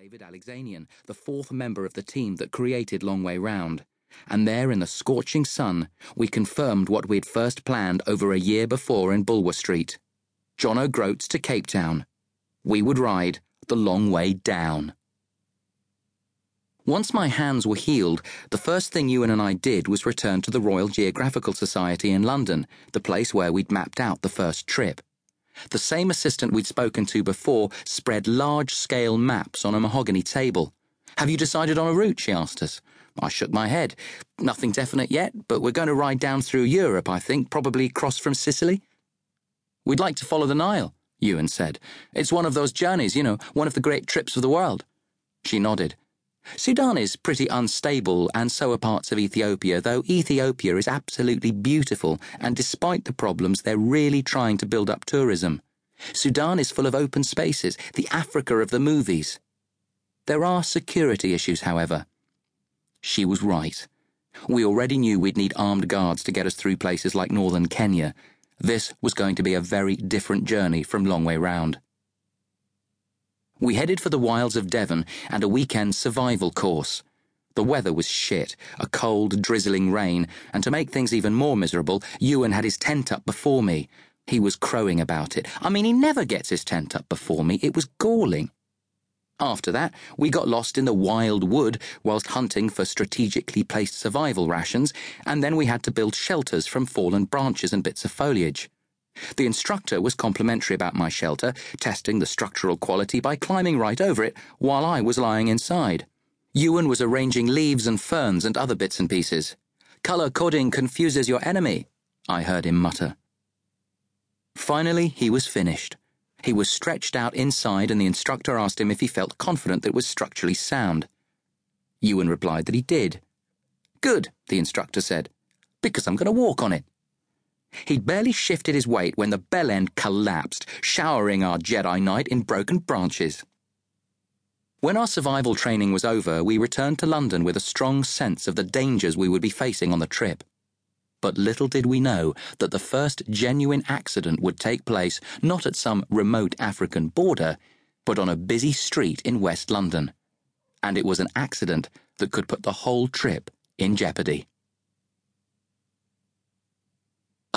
David Alexanian, the fourth member of the team that created Long Way Round. And there in the scorching sun, we confirmed what we'd first planned over a year before in Bulwer Street. John O'Groats to Cape Town. We would ride the long way down. Once my hands were healed, the first thing Ewan and I did was return to the Royal Geographical Society in London, the place where we'd mapped out the first trip. The same assistant we'd spoken to before spread large scale maps on a mahogany table. Have you decided on a route? she asked us. I shook my head. Nothing definite yet, but we're going to ride down through Europe, I think, probably cross from Sicily. We'd like to follow the Nile, Ewan said. It's one of those journeys, you know, one of the great trips of the world. She nodded. Sudan is pretty unstable, and so are parts of Ethiopia, though Ethiopia is absolutely beautiful, and despite the problems, they're really trying to build up tourism. Sudan is full of open spaces, the Africa of the movies. There are security issues, however. She was right. We already knew we'd need armed guards to get us through places like northern Kenya. This was going to be a very different journey from Long Way Round. We headed for the wilds of Devon and a weekend survival course. The weather was shit, a cold, drizzling rain, and to make things even more miserable, Ewan had his tent up before me. He was crowing about it. I mean, he never gets his tent up before me. It was galling. After that, we got lost in the wild wood whilst hunting for strategically placed survival rations, and then we had to build shelters from fallen branches and bits of foliage. The instructor was complimentary about my shelter, testing the structural quality by climbing right over it while I was lying inside. Ewan was arranging leaves and ferns and other bits and pieces. Colour coding confuses your enemy, I heard him mutter. Finally, he was finished. He was stretched out inside, and the instructor asked him if he felt confident that it was structurally sound. Ewan replied that he did. Good, the instructor said, because I'm going to walk on it. He'd barely shifted his weight when the bell end collapsed, showering our Jedi Knight in broken branches. When our survival training was over, we returned to London with a strong sense of the dangers we would be facing on the trip. But little did we know that the first genuine accident would take place not at some remote African border, but on a busy street in West London. And it was an accident that could put the whole trip in jeopardy.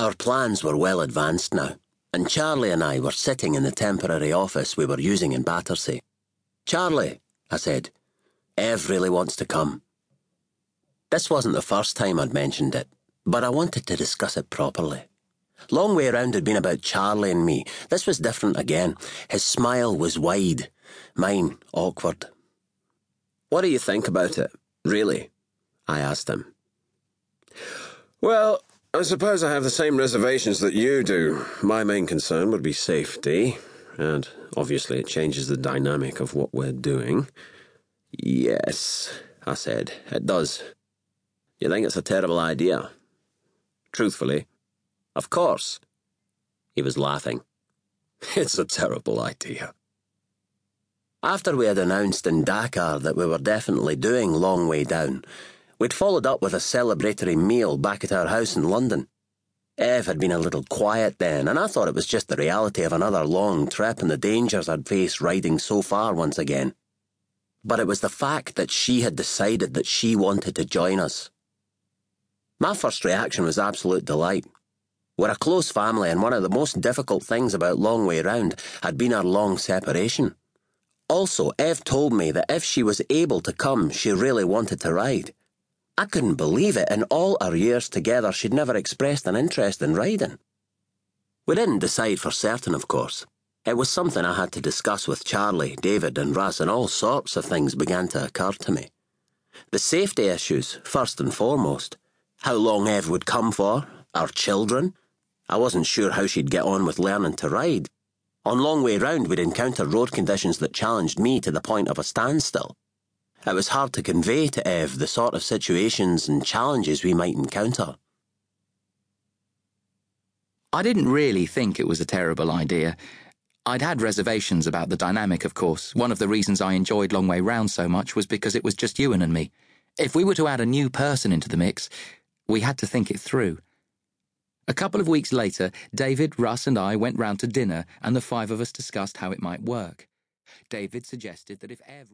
Our plans were well advanced now, and Charley and I were sitting in the temporary office we were using in Battersea. Charley, I said, Ev really wants to come. This wasn't the first time I'd mentioned it, but I wanted to discuss it properly. Long Way Round had been about Charley and me. This was different again. His smile was wide, mine awkward. What do you think about it, really? I asked him. Well, I suppose I have the same reservations that you do. My main concern would be safety, and obviously it changes the dynamic of what we're doing. Yes, I said, it does. You think it's a terrible idea? Truthfully, of course. He was laughing. It's a terrible idea. After we had announced in Dakar that we were definitely doing Long Way Down, We'd followed up with a celebratory meal back at our house in London. Ev had been a little quiet then, and I thought it was just the reality of another long trip and the dangers I'd faced riding so far once again. But it was the fact that she had decided that she wanted to join us. My first reaction was absolute delight. We're a close family, and one of the most difficult things about Long Way Round had been our long separation. Also, Ev told me that if she was able to come, she really wanted to ride. I couldn't believe it. In all our years together, she'd never expressed an interest in riding. We didn't decide for certain, of course. It was something I had to discuss with Charley, David, and Russ, and all sorts of things began to occur to me. The safety issues, first and foremost. How long Ev would come for, our children. I wasn't sure how she'd get on with learning to ride. On long way round, we'd encounter road conditions that challenged me to the point of a standstill. It was hard to convey to Ev the sort of situations and challenges we might encounter. I didn't really think it was a terrible idea. I'd had reservations about the dynamic, of course. One of the reasons I enjoyed Long Way Round so much was because it was just Ewan and me. If we were to add a new person into the mix, we had to think it through. A couple of weeks later, David, Russ, and I went round to dinner, and the five of us discussed how it might work. David suggested that if Ev